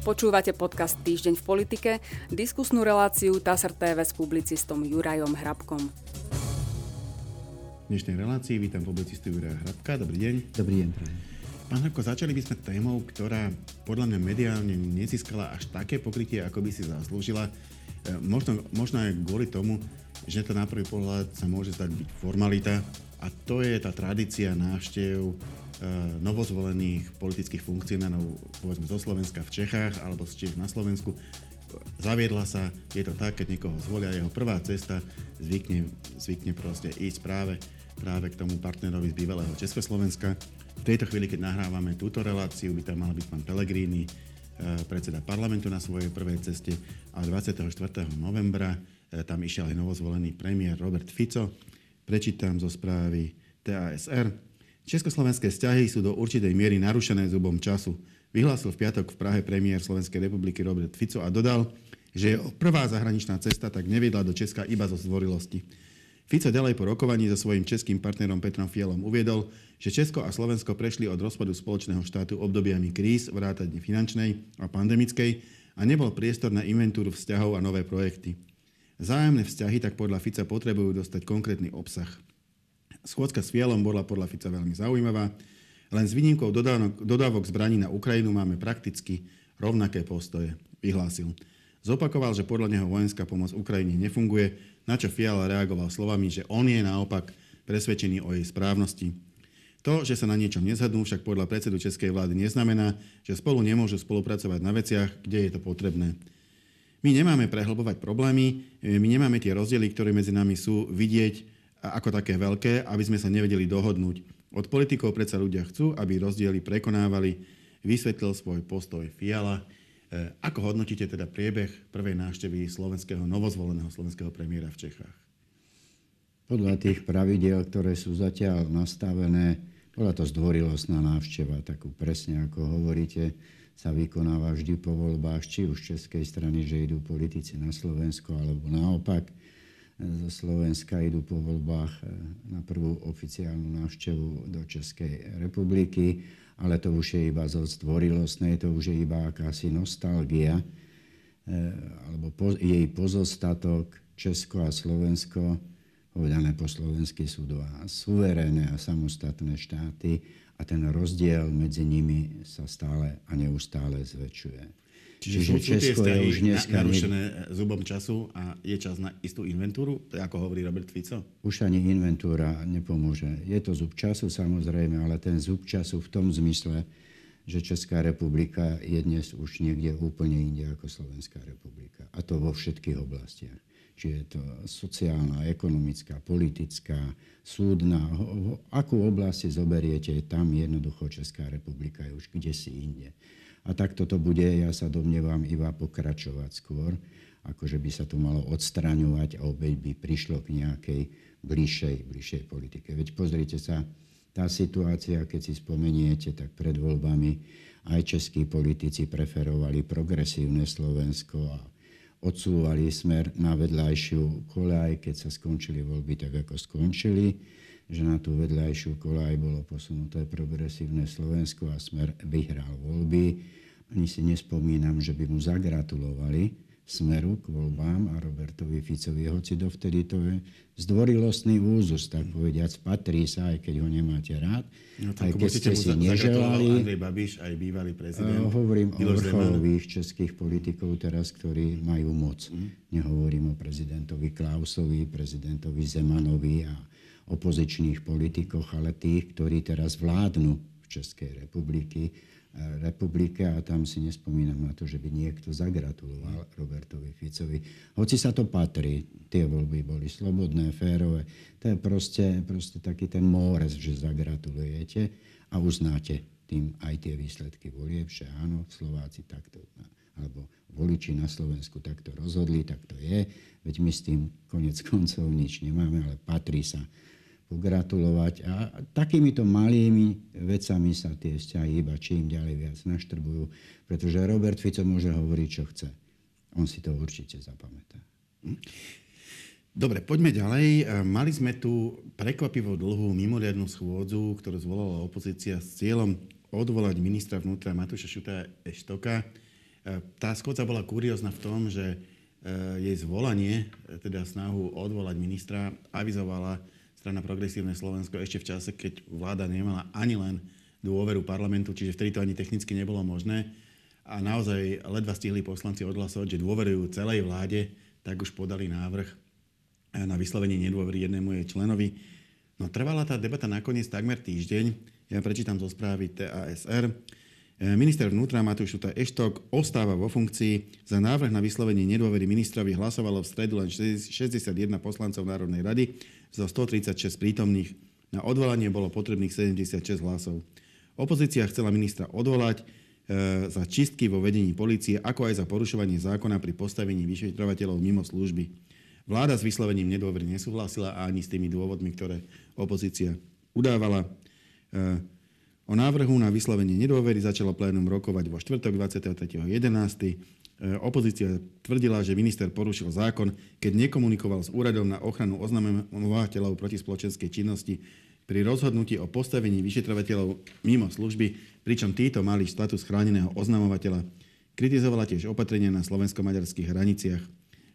Počúvate podcast Týždeň v politike, diskusnú reláciu TASR TV s publicistom Jurajom Hrabkom. V dnešnej relácii vítam publicistu Juraja Hrabka. Dobrý deň. Dobrý deň. Pán Hrabko, začali by sme témou, ktorá podľa mňa mediálne nezískala až také pokrytie, ako by si zaslúžila. E, možno, možno aj kvôli tomu, že to na prvý pohľad sa môže zdať byť formalita a to je tá tradícia návštev novozvolených politických funkcionárov, povedzme zo Slovenska v Čechách alebo z Čech na Slovensku. Zaviedla sa, je to tak, keď niekoho zvolia, jeho prvá cesta zvykne, zvykne proste ísť práve, práve k tomu partnerovi z bývalého Československa. V tejto chvíli, keď nahrávame túto reláciu, by tam mal byť pán Pellegrini, eh, predseda parlamentu na svojej prvej ceste a 24. novembra eh, tam išiel aj novozvolený premiér Robert Fico. Prečítam zo správy TASR. Československé vzťahy sú do určitej miery narušené zubom času. Vyhlásil v piatok v Prahe premiér Slovenskej republiky Robert Fico a dodal, že jeho prvá zahraničná cesta tak neviedla do Česka iba zo zvorilosti. Fico ďalej po rokovaní so svojím českým partnerom Petrom Fialom uviedol, že Česko a Slovensko prešli od rozpadu spoločného štátu obdobiami kríz, vrátane finančnej a pandemickej a nebol priestor na inventúru vzťahov a nové projekty. Zájemné vzťahy tak podľa Fica potrebujú dostať konkrétny obsah. Schôdzka s Fialom bola podľa Fica veľmi zaujímavá. Len s výnimkou dodávok, dodávok zbraní na Ukrajinu máme prakticky rovnaké postoje, vyhlásil. Zopakoval, že podľa neho vojenská pomoc Ukrajine nefunguje, na čo Fiala reagoval slovami, že on je naopak presvedčený o jej správnosti. To, že sa na niečom nezhodnú, však podľa predsedu českej vlády neznamená, že spolu nemôžu spolupracovať na veciach, kde je to potrebné. My nemáme prehlbovať problémy, my nemáme tie rozdiely, ktoré medzi nami sú, vidieť ako také veľké, aby sme sa nevedeli dohodnúť. Od politikov predsa ľudia chcú, aby rozdiely prekonávali, vysvetlil svoj postoj Fiala. E, ako hodnotíte teda priebeh prvej návštevy slovenského, novozvoleného slovenského premiéra v Čechách? Podľa tých pravidel, ktoré sú zatiaľ nastavené, bola to zdvorilostná návšteva, takú presne ako hovoríte, sa vykonáva vždy po voľbách, či už z českej strany, že idú politici na Slovensko, alebo naopak zo Slovenska idú po voľbách e, na prvú oficiálnu návštevu do Českej republiky, ale to už je iba zo zdvorilostné, to už je iba akási nostalgia, e, alebo po, jej pozostatok Česko a Slovensko, povedané po slovensky sú dva suverénne a samostatné štáty a ten rozdiel medzi nimi sa stále a neustále zväčšuje. Čiže, sú, Česko je už dneska narušené ne... zubom času a je čas na istú inventúru, ako hovorí Robert Fico? Už ani inventúra nepomôže. Je to zub času samozrejme, ale ten zub času v tom zmysle, že Česká republika je dnes už niekde úplne inde ako Slovenská republika. A to vo všetkých oblastiach. Čiže je to sociálna, ekonomická, politická, súdna. Akú oblasti zoberiete, tam jednoducho Česká republika je už kde si inde. A takto to bude, ja sa domnievam, iba pokračovať skôr, akože by sa to malo odstraňovať a obeď by prišlo k nejakej bližšej, bližšej politike. Veď pozrite sa, tá situácia, keď si spomeniete, tak pred voľbami aj českí politici preferovali progresívne Slovensko a odsúvali smer na vedľajšiu koľaj, keď sa skončili voľby tak, ako skončili že na tú vedľajšiu kolaj bolo posunuté progresívne Slovensko a Smer vyhral voľby. Ani si nespomínam, že by mu zagratulovali Smeru k voľbám a Robertovi Ficovi, hoci dovtedy to je zdvorilostný úzus, tak povediac, patrí sa, aj keď ho nemáte rád. No, aj keď ste si neželali. Andrej Babiš, aj bývalý prezident. Uh, hovorím o vrcholových českých politikov teraz, ktorí majú moc. Mm. Nehovorím o prezidentovi Klausovi, prezidentovi Zemanovi a opozičných politikoch, ale tých, ktorí teraz vládnu v Českej republiky, eh, republike a tam si nespomínam na to, že by niekto zagratuloval Robertovi Ficovi. Hoci sa to patrí, tie voľby boli slobodné, férové. To je proste, proste taký ten mórez, že zagratulujete a uznáte tým aj tie výsledky volieb, že áno, Slováci takto, alebo voliči na Slovensku takto rozhodli, tak to je. Veď my s tým konec koncov nič nemáme, ale patrí sa pogratulovať. A takýmito malými vecami sa tie vzťahy iba čím ďalej viac naštrbujú, pretože Robert Fico môže hovoriť, čo chce. On si to určite zapamätá. Hm? Dobre, poďme ďalej. Mali sme tu prekvapivo dlhú mimoriadnú schôdzu, ktorú zvolala opozícia s cieľom odvolať ministra vnútra Matúša Šuta Eštoka. Tá schôdza bola kuriózna v tom, že jej zvolanie, teda snahu odvolať ministra, avizovala strana Progresívne Slovensko ešte v čase, keď vláda nemala ani len dôveru parlamentu, čiže vtedy to ani technicky nebolo možné. A naozaj ledva stihli poslanci odhlasovať, že dôverujú celej vláde, tak už podali návrh na vyslovenie nedôvery jednému jej členovi. No trvala tá debata nakoniec takmer týždeň. Ja prečítam zo správy TASR. Minister vnútra Matúš Šuta Eštok ostáva vo funkcii. Za návrh na vyslovenie nedôvery ministrovi hlasovalo v stredu len 61 poslancov Národnej rady zo 136 prítomných. Na odvolanie bolo potrebných 76 hlasov. Opozícia chcela ministra odvolať e, za čistky vo vedení policie, ako aj za porušovanie zákona pri postavení vyšetrovateľov mimo služby. Vláda s vyslovením nedôvery nesúhlasila ani s tými dôvodmi, ktoré opozícia udávala. O návrhu na vyslovenie nedôvery začalo plénum rokovať vo štvrtok 23.11. E, opozícia tvrdila, že minister porušil zákon, keď nekomunikoval s úradom na ochranu oznamovateľov proti spoločenskej činnosti pri rozhodnutí o postavení vyšetrovateľov mimo služby, pričom títo mali status chráneného oznamovateľa. Kritizovala tiež opatrenia na slovensko-maďarských hraniciach.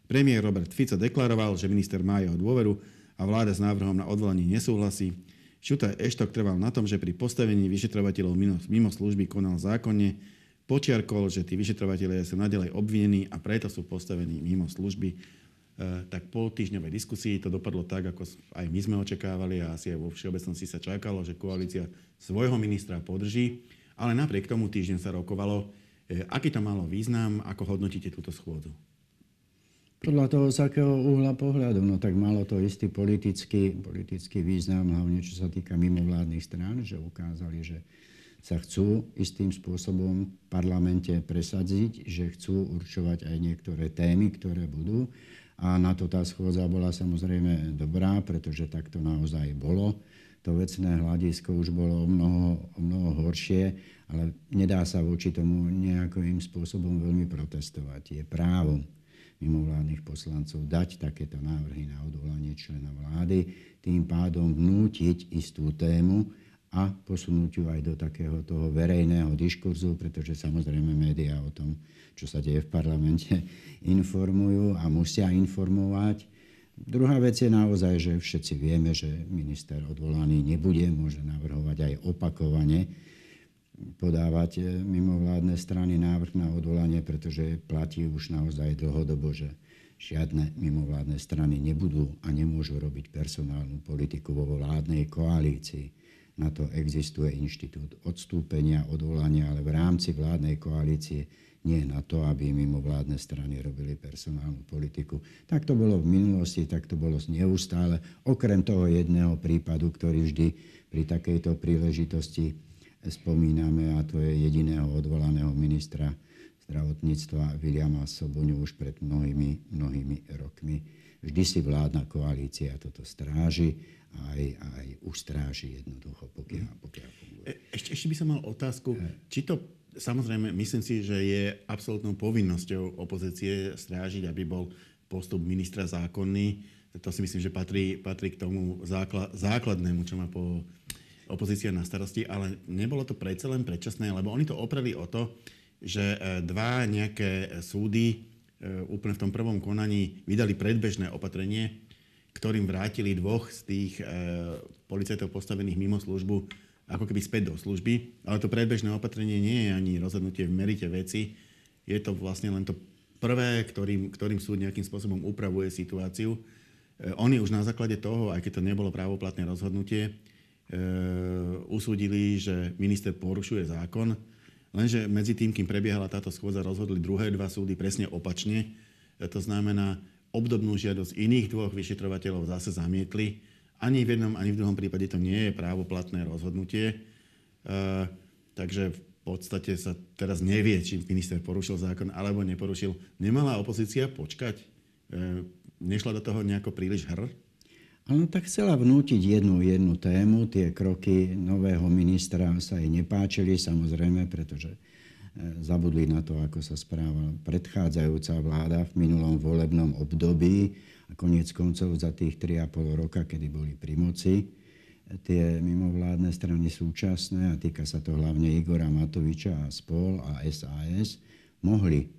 Premiér Robert Fico deklaroval, že minister má jeho dôveru a vláda s návrhom na odvolanie nesúhlasí. Šuta Eštok trval na tom, že pri postavení vyšetrovateľov mimo služby konal zákonne, počiarkol, že tí vyšetrovateľe sú nadalej obvinení a preto sú postavení mimo služby. E, tak po týždňovej diskusii to dopadlo tak, ako aj my sme očakávali a asi aj vo všeobecnosti sa čakalo, že koalícia svojho ministra podrží, ale napriek tomu týždeň sa rokovalo. E, aký to malo význam, ako hodnotíte túto schôdzu? Podľa toho, z akého uhla pohľadu, no tak malo to istý politický, politický význam, hlavne čo sa týka mimovládnych strán, že ukázali, že sa chcú istým spôsobom v parlamente presadiť, že chcú určovať aj niektoré témy, ktoré budú. A na to tá schôdza bola samozrejme dobrá, pretože tak to naozaj bolo. To vecné hľadisko už bolo o mnoho, o mnoho horšie, ale nedá sa voči tomu nejakým spôsobom veľmi protestovať. Je právo mimovládnych poslancov dať takéto návrhy na odvolanie člena vlády, tým pádom vnútiť istú tému, a posunúť ju aj do takého toho verejného diskurzu, pretože samozrejme médiá o tom, čo sa deje v parlamente, informujú a musia informovať. Druhá vec je naozaj, že všetci vieme, že minister odvolaný nebude, môže navrhovať aj opakovane podávať mimovládne strany návrh na odvolanie, pretože platí už naozaj dlhodobo, že žiadne mimovládne strany nebudú a nemôžu robiť personálnu politiku vo vládnej koalícii na to existuje inštitút odstúpenia, odvolania, ale v rámci vládnej koalície nie na to, aby mimo vládne strany robili personálnu politiku. Tak to bolo v minulosti, tak to bolo neustále. Okrem toho jedného prípadu, ktorý vždy pri takejto príležitosti spomíname, a to je jediného odvolaného ministra zdravotníctva Viliama Soboňu už pred mnohými, mnohými rokmi. Vždy si vládna koalícia toto stráži aj, aj ustráži jednoducho, pokiaľ, pokiaľ funguje. E, ešte, ešte by som mal otázku, či to, samozrejme, myslím si, že je absolútnou povinnosťou opozície strážiť, aby bol postup ministra zákonný. To si myslím, že patrí, patrí k tomu základ, základnému, čo má po opozícia na starosti, ale nebolo to predsa len predčasné, lebo oni to opreli o to, že e, dva nejaké súdy e, úplne v tom prvom konaní vydali predbežné opatrenie, ktorým vrátili dvoch z tých e, policajtov postavených mimo službu ako keby späť do služby. Ale to predbežné opatrenie nie je ani rozhodnutie v merite veci. Je to vlastne len to prvé, ktorým, ktorým súd nejakým spôsobom upravuje situáciu. E, oni už na základe toho, aj keď to nebolo právoplatné rozhodnutie, e, usúdili, že minister porušuje zákon, lenže medzi tým, kým prebiehala táto schôdza, rozhodli druhé dva súdy presne opačne. E, to znamená, obdobnú žiadosť iných dvoch vyšetrovateľov zase zamietli. Ani v jednom, ani v druhom prípade to nie je právoplatné rozhodnutie. E, takže v podstate sa teraz nevie, či minister porušil zákon alebo neporušil. Nemala opozícia počkať? E, nešla do toho nejako príliš hr? Áno, tak chcela vnútiť jednu, jednu tému. Tie kroky nového ministra sa jej nepáčili, samozrejme, pretože zabudli na to, ako sa správala predchádzajúca vláda v minulom volebnom období a koniec koncov za tých 3,5 roka, kedy boli pri moci tie mimovládne strany súčasné a týka sa to hlavne Igora Matoviča a spol a SAS, mohli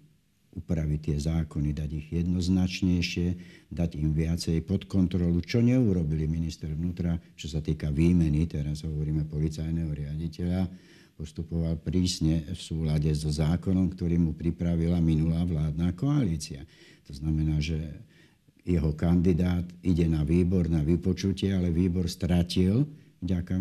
upraviť tie zákony, dať ich jednoznačnejšie, dať im viacej pod kontrolu, čo neurobili minister vnútra, čo sa týka výmeny, teraz hovoríme policajného riaditeľa, postupoval prísne v súlade so zákonom, ktorý mu pripravila minulá vládna koalícia. To znamená, že jeho kandidát ide na výbor, na vypočutie, ale výbor stratil vďaka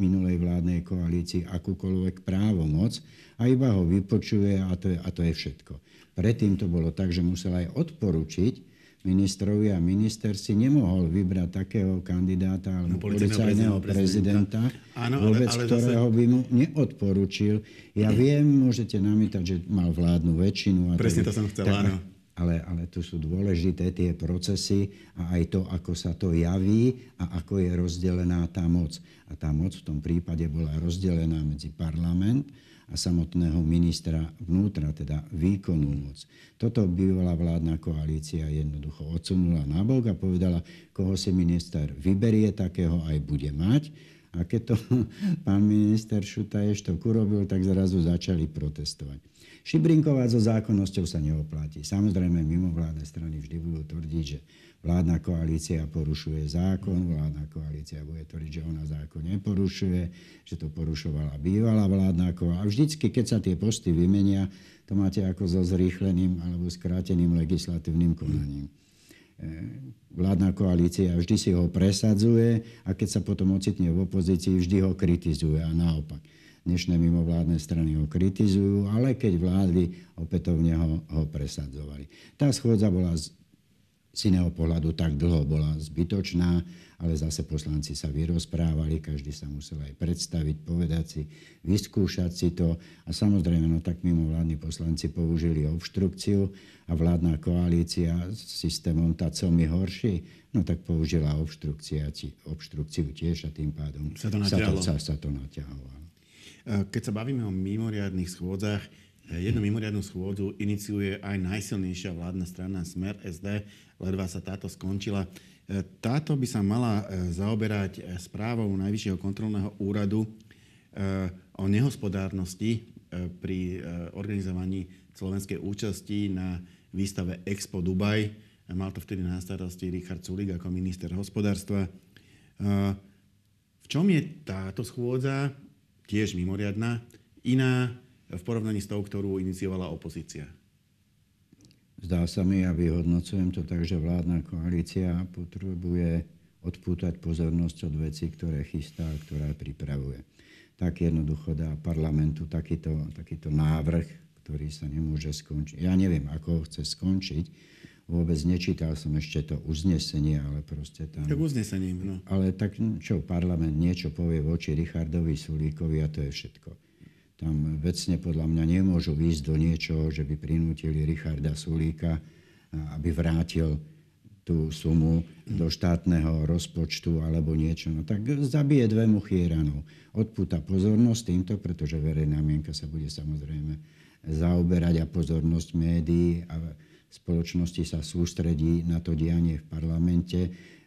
minulej vládnej koalícii akúkoľvek právomoc a iba ho vypočuje a to je, a to je všetko. Predtým to bolo tak, že musel aj odporučiť ministrovi a minister si nemohol vybrať takého kandidáta alebo no, policajného prezidenta, prezidenta Áno, vôbec, ale, ale ktorého zase... by mu neodporučil. Ja viem, môžete namýtať, že mal vládnu väčšinu. A Presne to, to som chcel, tak, áno ale, ale tu sú dôležité tie procesy a aj to, ako sa to javí a ako je rozdelená tá moc. A tá moc v tom prípade bola rozdelená medzi parlament a samotného ministra vnútra, teda výkonnú moc. Toto bývalá vládna koalícia jednoducho odsunula nabok a povedala, koho si minister vyberie, takého aj bude mať. A keď to pán minister Šuta ešte urobil, tak zrazu začali protestovať. Šibrinkovať so zákonnosťou sa neoplatí. Samozrejme, mimovládne strany vždy budú tvrdiť, že vládna koalícia porušuje zákon, vládna koalícia bude tvrdiť, že ona zákon neporušuje, že to porušovala bývalá vládna koalícia. A vždycky, keď sa tie posty vymenia, to máte ako so zrýchleným alebo skráteným legislatívnym konaním. E, vládna koalícia vždy si ho presadzuje a keď sa potom ocitne v opozícii, vždy ho kritizuje a naopak dnešné mimovládne strany ho kritizujú, ale keď vládli, opätovne ho, ho presadzovali. Tá schôdza bola z, z iného pohľadu tak dlho bola zbytočná, ale zase poslanci sa vyrozprávali, každý sa musel aj predstaviť, povedať si, vyskúšať si to. A samozrejme, no tak mimovládni poslanci použili obštrukciu a vládna koalícia s systémom TACOM je horší, no tak použila obštrukciu tiež a tým pádom sa to, sa to, sa, sa to naťahovalo. Eh, keď sa bavíme o mimoriadných schôdzach, eh, jednu mimoriadnú schôdzu iniciuje aj najsilnejšia vládna strana Smer SD, ledva sa táto skončila. Eh, táto by sa mala zaoberať správou Najvyššieho kontrolného úradu o nehospodárnosti pri organizovaní slovenskej účasti na výstave Expo Dubaj. Mal to vtedy na starosti Richard Sulik ako minister hospodárstva. V čom je táto schôdza tiež mimoriadná, iná v porovnaní s tou, ktorú iniciovala opozícia. Zdá sa mi, a vyhodnocujem to tak, že vládna koalícia potrebuje odpútať pozornosť od veci, ktoré chystá a ktoré pripravuje. Tak jednoducho dá parlamentu takýto, takýto návrh, ktorý sa nemôže skončiť. Ja neviem, ako ho chce skončiť, vôbec nečítal som ešte to uznesenie, ale proste tam... Tak uznesením, no. Ale tak čo, parlament niečo povie voči Richardovi Sulíkovi a to je všetko. Tam vecne podľa mňa nemôžu ísť do niečoho, že by prinútili Richarda Sulíka, aby vrátil tú sumu do štátneho rozpočtu alebo niečo. No tak zabije dve muchy ranou. Odpúta pozornosť týmto, pretože verejná mienka sa bude samozrejme zaoberať a pozornosť médií a spoločnosti sa sústredí na to dianie v parlamente,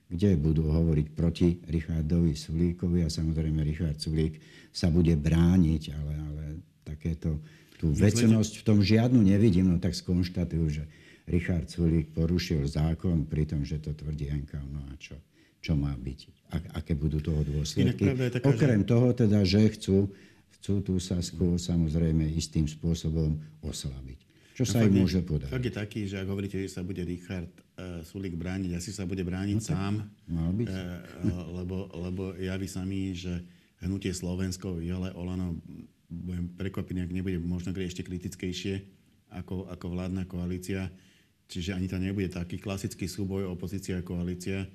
kde budú hovoriť proti Richardovi Sulíkovi a samozrejme Richard Sulík sa bude brániť, ale, ale takéto tú vecnosť v tom žiadnu nevidím, no tak skonštatujú, že Richard Sulík porušil zákon pri tom, že to tvrdí NKU. No a čo? Čo má byť? A, aké budú toho dôsledky? Taká, Okrem že... toho teda, že chcú, chcú tú Sasku samozrejme istým spôsobom oslabiť. Čo no sa im môže podať? Fakt je taký, že ak hovoríte, že sa bude Richard uh, Sulik brániť, asi sa bude brániť no, sám. Mal byť. Uh, lebo, lebo javí sa mi, že hnutie Slovensko, Jole Olano, budem prekvapený, ak nebude možno ešte kritickejšie ako, ako vládna koalícia. Čiže ani to nebude taký klasický súboj opozícia a koalícia.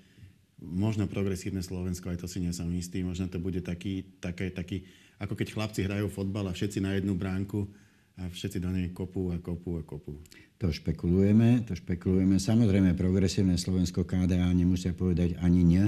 Možno progresívne Slovensko, aj to si nie som istý. Možno to bude taký, také, taký, ako keď chlapci hrajú fotbal a všetci na jednu bránku a všetci do nej kopú a kopú a kopú. To špekulujeme, to špekulujeme. Samozrejme, progresívne Slovensko KDA nemusia povedať ani nie.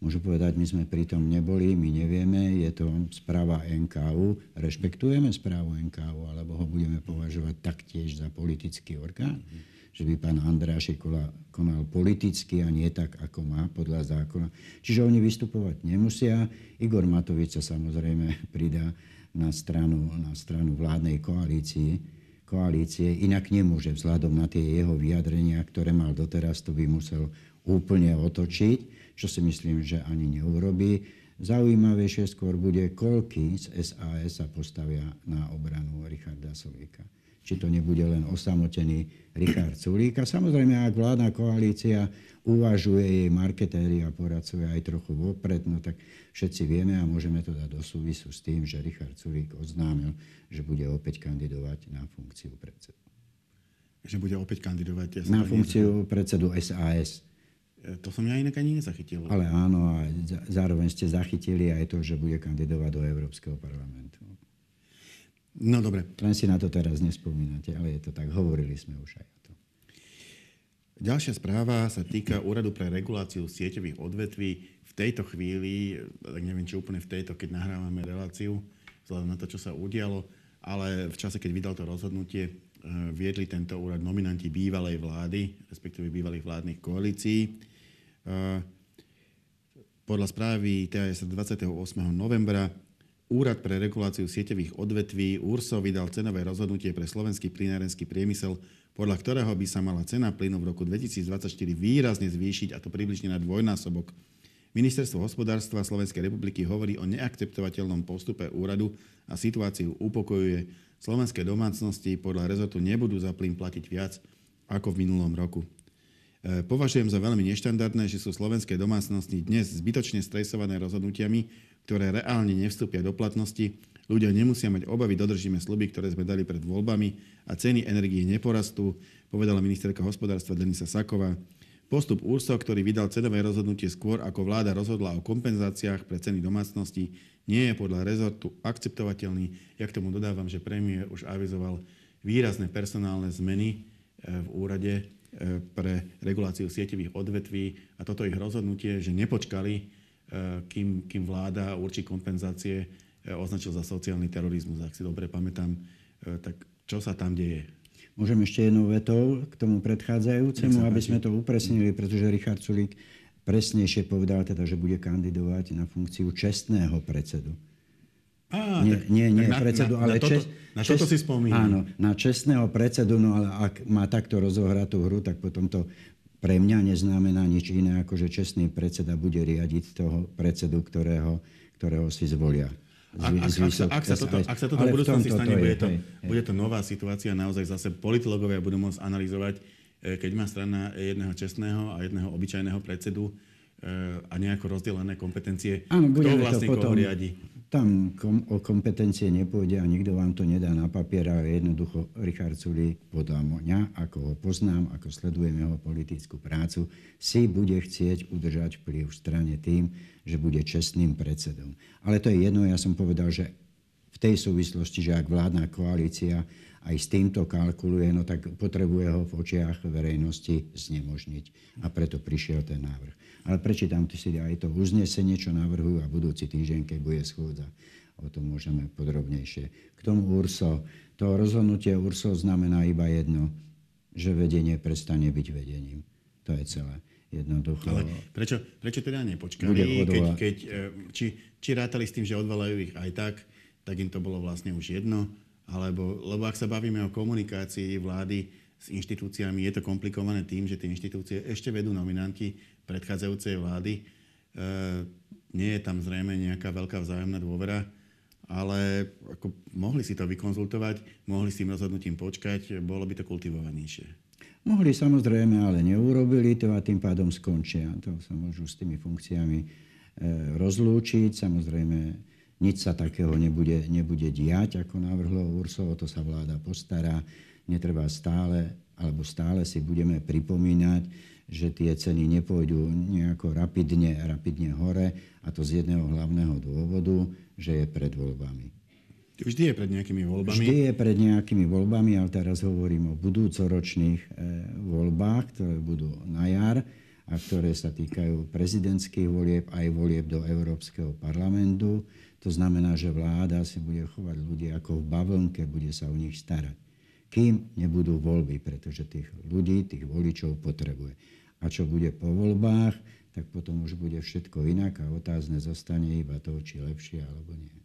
Môžu povedať, my sme pri tom neboli, my nevieme, je to správa NKU. Rešpektujeme správu NKU, alebo ho budeme považovať taktiež za politický orgán? Že by pán Andrášek konal politicky a nie tak, ako má podľa zákona. Čiže oni vystupovať nemusia. Igor Matovič sa samozrejme pridá na stranu, na stranu vládnej koalícii, koalície, inak nemôže vzhľadom na tie jeho vyjadrenia, ktoré mal doteraz, to by musel úplne otočiť, čo si myslím, že ani neurobí. Zaujímavejšie skôr bude, koľky z SAS sa postavia na obranu Richarda Solíka. Či to nebude len osamotený Richard Sulík. A samozrejme, ak vládna koalícia uvažuje jej marketéri a poradcovia aj trochu vopred, no tak všetci vieme a môžeme to dať do súvisu s tým, že Richard Sulík oznámil, že bude opäť kandidovať na funkciu predsedu. Že bude opäť kandidovať? Ja na funkciu predsedu SAS. E, to som ja inak ani nezachytil. Ale áno, a zároveň ste zachytili aj to, že bude kandidovať do Európskeho parlamentu. No dobre. Len si na to teraz nespomínate, ale je to tak. Hovorili sme už aj. Ďalšia správa sa týka Úradu pre reguláciu sieťových odvetví. V tejto chvíli, tak neviem, či úplne v tejto, keď nahrávame reláciu, vzhľadom na to, čo sa udialo, ale v čase, keď vydal to rozhodnutie, e, viedli tento úrad nominanti bývalej vlády, respektíve bývalých vládnych koalícií. Podľa správy TAS 28. novembra Úrad pre reguláciu sieťových odvetví URSO vydal cenové rozhodnutie pre slovenský plynárenský priemysel, podľa ktorého by sa mala cena plynu v roku 2024 výrazne zvýšiť, a to približne na dvojnásobok. Ministerstvo hospodárstva Slovenskej republiky hovorí o neakceptovateľnom postupe úradu a situáciu upokojuje. Slovenské domácnosti podľa rezortu nebudú za plyn platiť viac ako v minulom roku. E, považujem za veľmi neštandardné, že sú slovenské domácnosti dnes zbytočne stresované rozhodnutiami, ktoré reálne nevstúpia do platnosti. Ľudia nemusia mať obavy, dodržíme sluby, ktoré sme dali pred voľbami a ceny energie neporastú, povedala ministerka hospodárstva Denisa Saková. Postup URSO, ktorý vydal cenové rozhodnutie skôr, ako vláda rozhodla o kompenzáciách pre ceny domácnosti, nie je podľa rezortu akceptovateľný. Ja k tomu dodávam, že premiér už avizoval výrazné personálne zmeny e, v úrade pre reguláciu sieťových odvetví a toto ich rozhodnutie, že nepočkali, e, kým, kým vláda určí kompenzácie, e, označil za sociálny terorizmus. Ak si dobre pamätám, tak čo sa tam deje? Môžem ešte jednou vetou k tomu predchádzajúcemu, aby sme to upresnili, pretože Richard Sulík presnejšie povedal teda, že bude kandidovať na funkciu čestného predsedu Á, nie, tak, nie, nie tak predsedu, na, ale na toto, čes, na toto si spomínam. Áno, na čestného predsedu, no ale ak má takto rozohrať tú hru, tak potom to pre mňa neznamená nič iné, ako že čestný predseda bude riadiť toho predsedu, ktorého, ktorého si zvolia. Ak, ak, ak, sa, ak, sa toto, ak sa toto v budúcnosti stane, bude to, bude to nová situácia, naozaj zase politológovia budú môcť analyzovať, e, keď má strana jedného čestného a jedného obyčajného predsedu e, a nejako rozdelené kompetencie, Áno, kto vlastne to potom, koho riadi. Tam kom, o kompetencie nepôjde a nikto vám to nedá na papier, ale jednoducho Richard Sulík podľa mňa, ako ho poznám, ako sledujem jeho politickú prácu, si bude chcieť udržať vplyv v strane tým, že bude čestným predsedom. Ale to je jedno, ja som povedal, že v tej súvislosti, že ak vládna koalícia aj s týmto kalkuluje, no tak potrebuje ho v očiach verejnosti znemožniť. A preto prišiel ten návrh. Ale prečítam si aj to uznesenie, čo navrhujú a budúci týždeň, keď bude schôdza. O tom môžeme podrobnejšie. K tomu URSO. To rozhodnutie URSO znamená iba jedno, že vedenie prestane byť vedením. To je celé. Jednoducho. Ale prečo, prečo teda nepočkali, keď, keď, e, či, či rátali s tým, že odvolajú ich aj tak, tak im to bolo vlastne už jedno, alebo, lebo ak sa bavíme o komunikácii vlády s inštitúciami, je to komplikované tým, že tie inštitúcie ešte vedú nominanti predchádzajúcej vlády. E, nie je tam zrejme nejaká veľká vzájomná dôvera, ale ako mohli si to vykonzultovať, mohli s tým rozhodnutím počkať, bolo by to kultivovanejšie. Mohli samozrejme, ale neurobili to a tým pádom skončia. To sa môžu s tými funkciami e, rozlúčiť. Samozrejme, nič sa takého nebude, nebude diať, ako navrhlo Ursovo, to sa vláda postará. Netreba stále, alebo stále si budeme pripomínať, že tie ceny nepôjdu nejako rapidne, rapidne hore a to z jedného hlavného dôvodu, že je pred voľbami. Vždy je pred nejakými voľbami. Vždy je pred nejakými voľbami, ale teraz hovorím o budúcoročných e, voľbách, ktoré budú na jar a ktoré sa týkajú prezidentských volieb aj volieb do Európskeho parlamentu. To znamená, že vláda si bude chovať ľudí ako v bavlnke, bude sa o nich starať. Kým nebudú voľby, pretože tých ľudí, tých voličov potrebuje a čo bude po voľbách, tak potom už bude všetko inak a otázne zostane iba to, či lepšie alebo nie.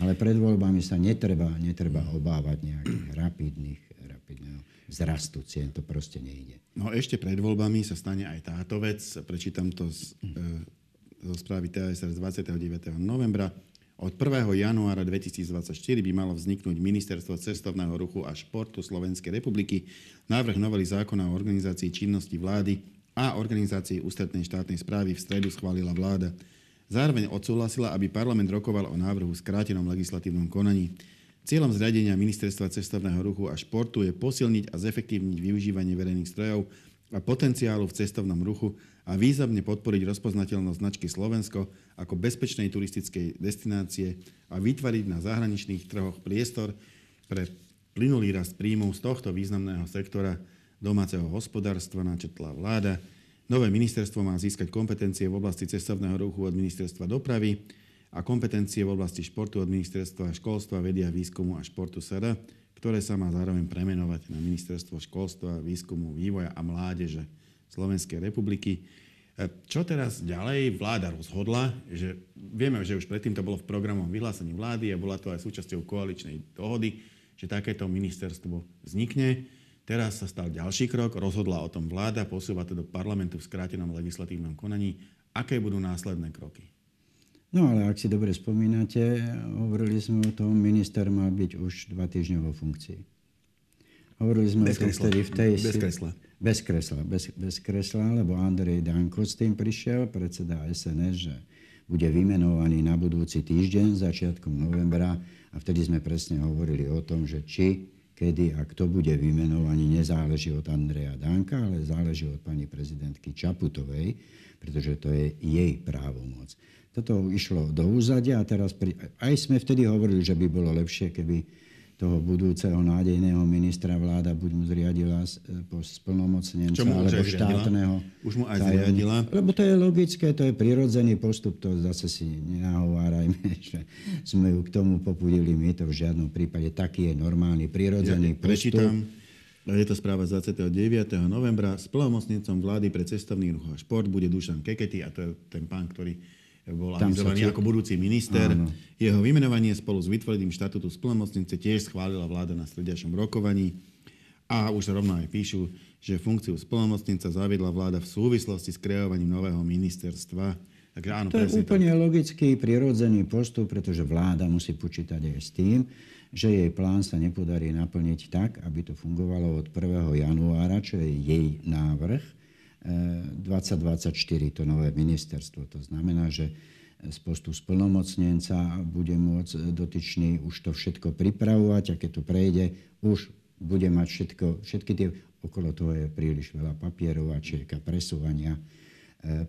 Ale pred voľbami sa netreba, netreba obávať nejakých rapidných, rapidného vzrastu cien. To proste nejde. No ešte pred voľbami sa stane aj táto vec. Prečítam to z, e, zo správy TSR z 29. novembra. Od 1. januára 2024 by malo vzniknúť Ministerstvo cestovného ruchu a športu Slovenskej republiky. Návrh novely zákona o organizácii činnosti vlády a organizácii ústrednej štátnej správy v stredu schválila vláda. Zároveň odsúhlasila, aby parlament rokoval o návrhu v skrátenom legislatívnom konaní. Cieľom zriadenia Ministerstva cestovného ruchu a športu je posilniť a zefektívniť využívanie verejných strojov a potenciálu v cestovnom ruchu a významne podporiť rozpoznateľnosť značky Slovensko ako bezpečnej turistickej destinácie a vytvoriť na zahraničných trhoch priestor pre plynulý rast príjmov z tohto významného sektora domáceho hospodárstva, načetla vláda. Nové ministerstvo má získať kompetencie v oblasti cestovného ruchu od ministerstva dopravy a kompetencie v oblasti športu od ministerstva školstva, vedia, výskumu a športu SR, ktoré sa má zároveň premenovať na ministerstvo školstva, výskumu, vývoja a mládeže Slovenskej republiky. E, čo teraz ďalej? Vláda rozhodla, že vieme, že už predtým to bolo v programom vyhlásení vlády a bola to aj súčasťou koaličnej dohody, že takéto ministerstvo vznikne. Teraz sa stal ďalší krok, rozhodla o tom vláda, posúva to do parlamentu v skrátenom legislatívnom konaní. Aké budú následné kroky? No ale ak si dobre spomínate, hovorili sme o tom, minister mal byť už dva týždne vo funkcii. Hovorili sme bez o tom vtedy v tej... Bez kresla. Bez kresla, bez, bez kresla, lebo Andrej Danko s tým prišiel, predseda SNS, že bude vymenovaný na budúci týždeň, začiatkom novembra. A vtedy sme presne hovorili o tom, že či, kedy a kto bude vymenovaný, nezáleží od Andreja Danka, ale záleží od pani prezidentky Čaputovej, pretože to je jej právomoc. Toto išlo do úzadia a teraz pri, aj sme vtedy hovorili, že by bolo lepšie, keby toho budúceho nádejného ministra vláda buď mu zriadila e, splnomocnenca alebo štátneho. Už mu aj zriadila. Lebo to je logické, to je prirodzený postup, to zase si nenahovárajme, že sme ju k tomu popudili my, to v žiadnom prípade. Taký je normálny, prirodzený ja, postup. Prečítam. Je to správa z 29. novembra. Splnomocnencom vlády pre cestovný ruch a šport bude Dušan Kekety a to je ten pán, ktorý bol avizovaný ako budúci minister. Áno. Jeho vymenovanie spolu s vytvorením štatútu splnomocnice tiež schválila vláda na strediašom rokovaní. A už rovno aj píšu, že funkciu splnomocnica zaviedla vláda v súvislosti s kreovaním nového ministerstva. Takže áno, to je úplne to... logický, prirodzený postup, pretože vláda musí počítať aj s tým, že jej plán sa nepodarí naplniť tak, aby to fungovalo od 1. januára, čo je jej návrh 2024 to nové ministerstvo. To znamená, že z postu splnomocnenca bude môcť dotyčný už to všetko pripravovať a keď to prejde, už bude mať všetko, všetky tie, okolo toho je príliš veľa papierovačiek a presúvania e,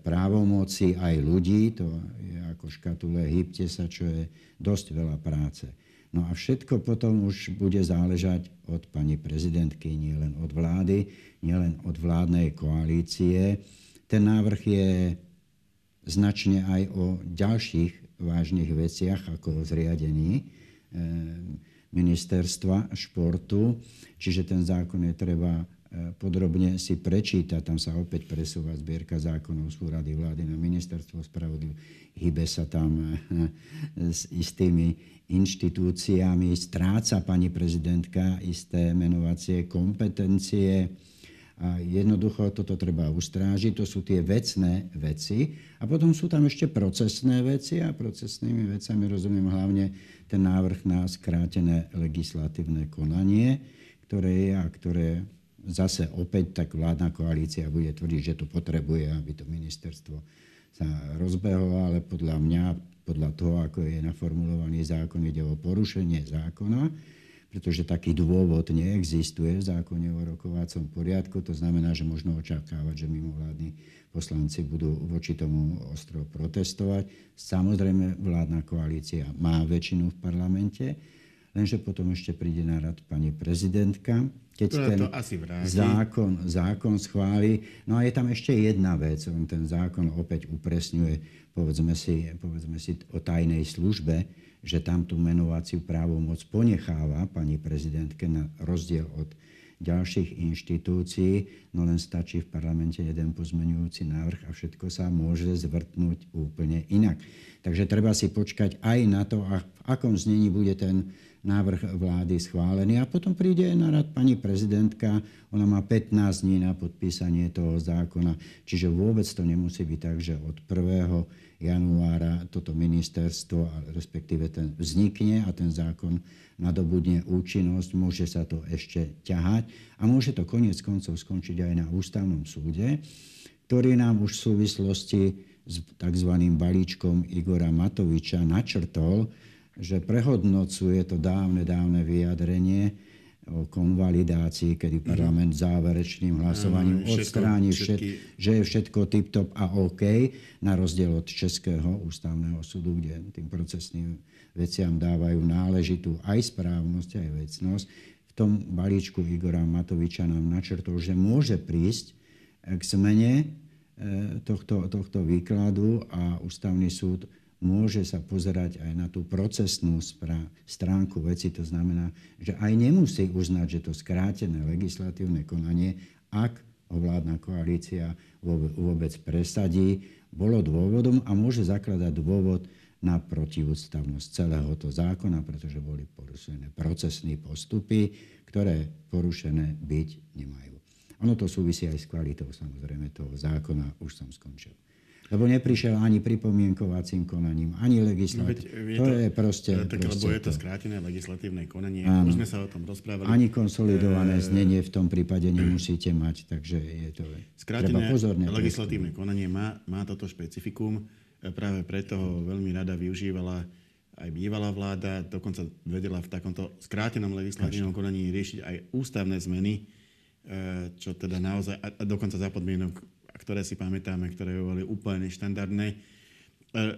právomoci aj ľudí, to je ako škatule, hýbte sa, čo je dosť veľa práce. No a všetko potom už bude záležať od pani prezidentky, nielen od vlády, nielen od vládnej koalície. Ten návrh je značne aj o ďalších vážnych veciach, ako o zriadení eh, ministerstva športu. Čiže ten zákon je treba podrobne si prečítať. Tam sa opäť presúva zbierka zákonov z úrady vlády na ministerstvo spravodlivosti. Hybe sa tam eh, s istými inštitúciami, stráca pani prezidentka isté menovacie kompetencie. A jednoducho toto treba ustrážiť. To sú tie vecné veci. A potom sú tam ešte procesné veci a procesnými vecami rozumiem hlavne ten návrh na skrátené legislatívne konanie, ktoré je a ktoré zase opäť tak vládna koalícia bude tvrdiť, že to potrebuje, aby to ministerstvo sa rozbehlo, ale podľa mňa podľa toho, ako je naformulovaný zákon, ide o porušenie zákona, pretože taký dôvod neexistuje v zákone o rokovacom poriadku. To znamená, že možno očakávať, že mimovládni poslanci budú voči tomu ostro protestovať. Samozrejme, vládna koalícia má väčšinu v parlamente, lenže potom ešte príde na rad pani prezidentka, keď ten to asi zákon, zákon schváli. No a je tam ešte jedna vec, on ten zákon opäť upresňuje povedzme si, povedzme si o tajnej službe, že tam tú menovaciu právomoc ponecháva pani prezidentke na rozdiel od ďalších inštitúcií, no len stačí v parlamente jeden pozmenujúci návrh a všetko sa môže zvrtnúť úplne inak. Takže treba si počkať aj na to, a v akom znení bude ten návrh vlády schválený. A potom príde na rad pani prezidentka, ona má 15 dní na podpísanie toho zákona, čiže vôbec to nemusí byť tak, že od 1. januára toto ministerstvo, respektíve ten vznikne a ten zákon nadobudne účinnosť, môže sa to ešte ťahať a môže to konec koncov skončiť aj na ústavnom súde, ktorý nám už v súvislosti s tzv. balíčkom Igora Matoviča načrtol, že prehodnocuje to dávne, dávne vyjadrenie o konvalidácii, kedy mhm. parlament záverečným hlasovaním odstráni, všetky... že je všetko tip-top a OK, na rozdiel od Českého ústavného súdu, kde tým procesným veciam dávajú náležitú aj správnosť, aj vecnosť. V tom balíčku Igora Matoviča nám načrtol, že môže prísť k zmene e, tohto, tohto výkladu a ústavný súd môže sa pozerať aj na tú procesnú stránku veci. To znamená, že aj nemusí uznať, že to skrátené legislatívne konanie, ak ho koalícia vôbec presadí, bolo dôvodom a môže zakladať dôvod na protiústavnosť celého toho zákona, pretože boli porušené procesné postupy, ktoré porušené byť nemajú. Ono to súvisí aj s kvalitou samozrejme toho zákona. Už som skončil lebo neprišiel ani pripomienkovacím konaním, ani legislatívnym. To, to je proste... Tak, proste lebo je to skrátené legislatívne konanie. Áno. Už sme sa o tom rozprávali. Ani konsolidované e... znenie v tom prípade nemusíte mať, takže je to... Skrátené pozorne legislatívne konanie má, má toto špecifikum. E, práve preto ho veľmi rada využívala aj bývalá vláda, dokonca vedela v takomto skrátenom legislatívnom konaní riešiť aj ústavné zmeny, e, čo teda naozaj, a dokonca za podmienok ktoré si pamätáme, ktoré boli úplne štandardné. E,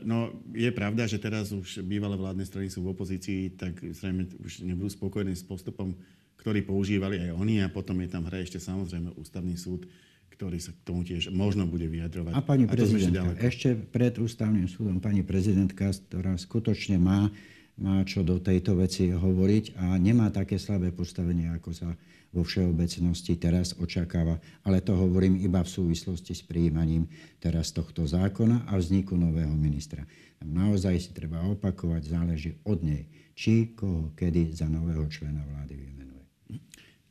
no, je pravda, že teraz už bývalé vládne strany sú v opozícii, tak zrejme už nebudú spokojní s postupom, ktorý používali aj oni a potom je tam hra ešte samozrejme ústavný súd, ktorý sa k tomu tiež možno bude vyjadrovať. A pani prezidentka, ešte pred ústavným súdom pani prezidentka, ktorá skutočne má, má čo do tejto veci hovoriť a nemá také slabé postavenie, ako sa vo všeobecnosti teraz očakáva. Ale to hovorím iba v súvislosti s príjmaním teraz tohto zákona a vzniku nového ministra. Naozaj si treba opakovať, záleží od nej, či koho kedy za nového člena vlády vymenuje.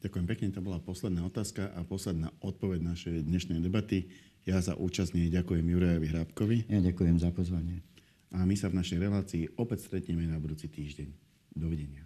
Ďakujem pekne, to bola posledná otázka a posledná odpoveď našej dnešnej debaty. Ja za účasť ďakujem Jurajovi Hrábkovi. Ja ďakujem za pozvanie. A my sa v našej relácii opäť stretneme na budúci týždeň. Dovidenia.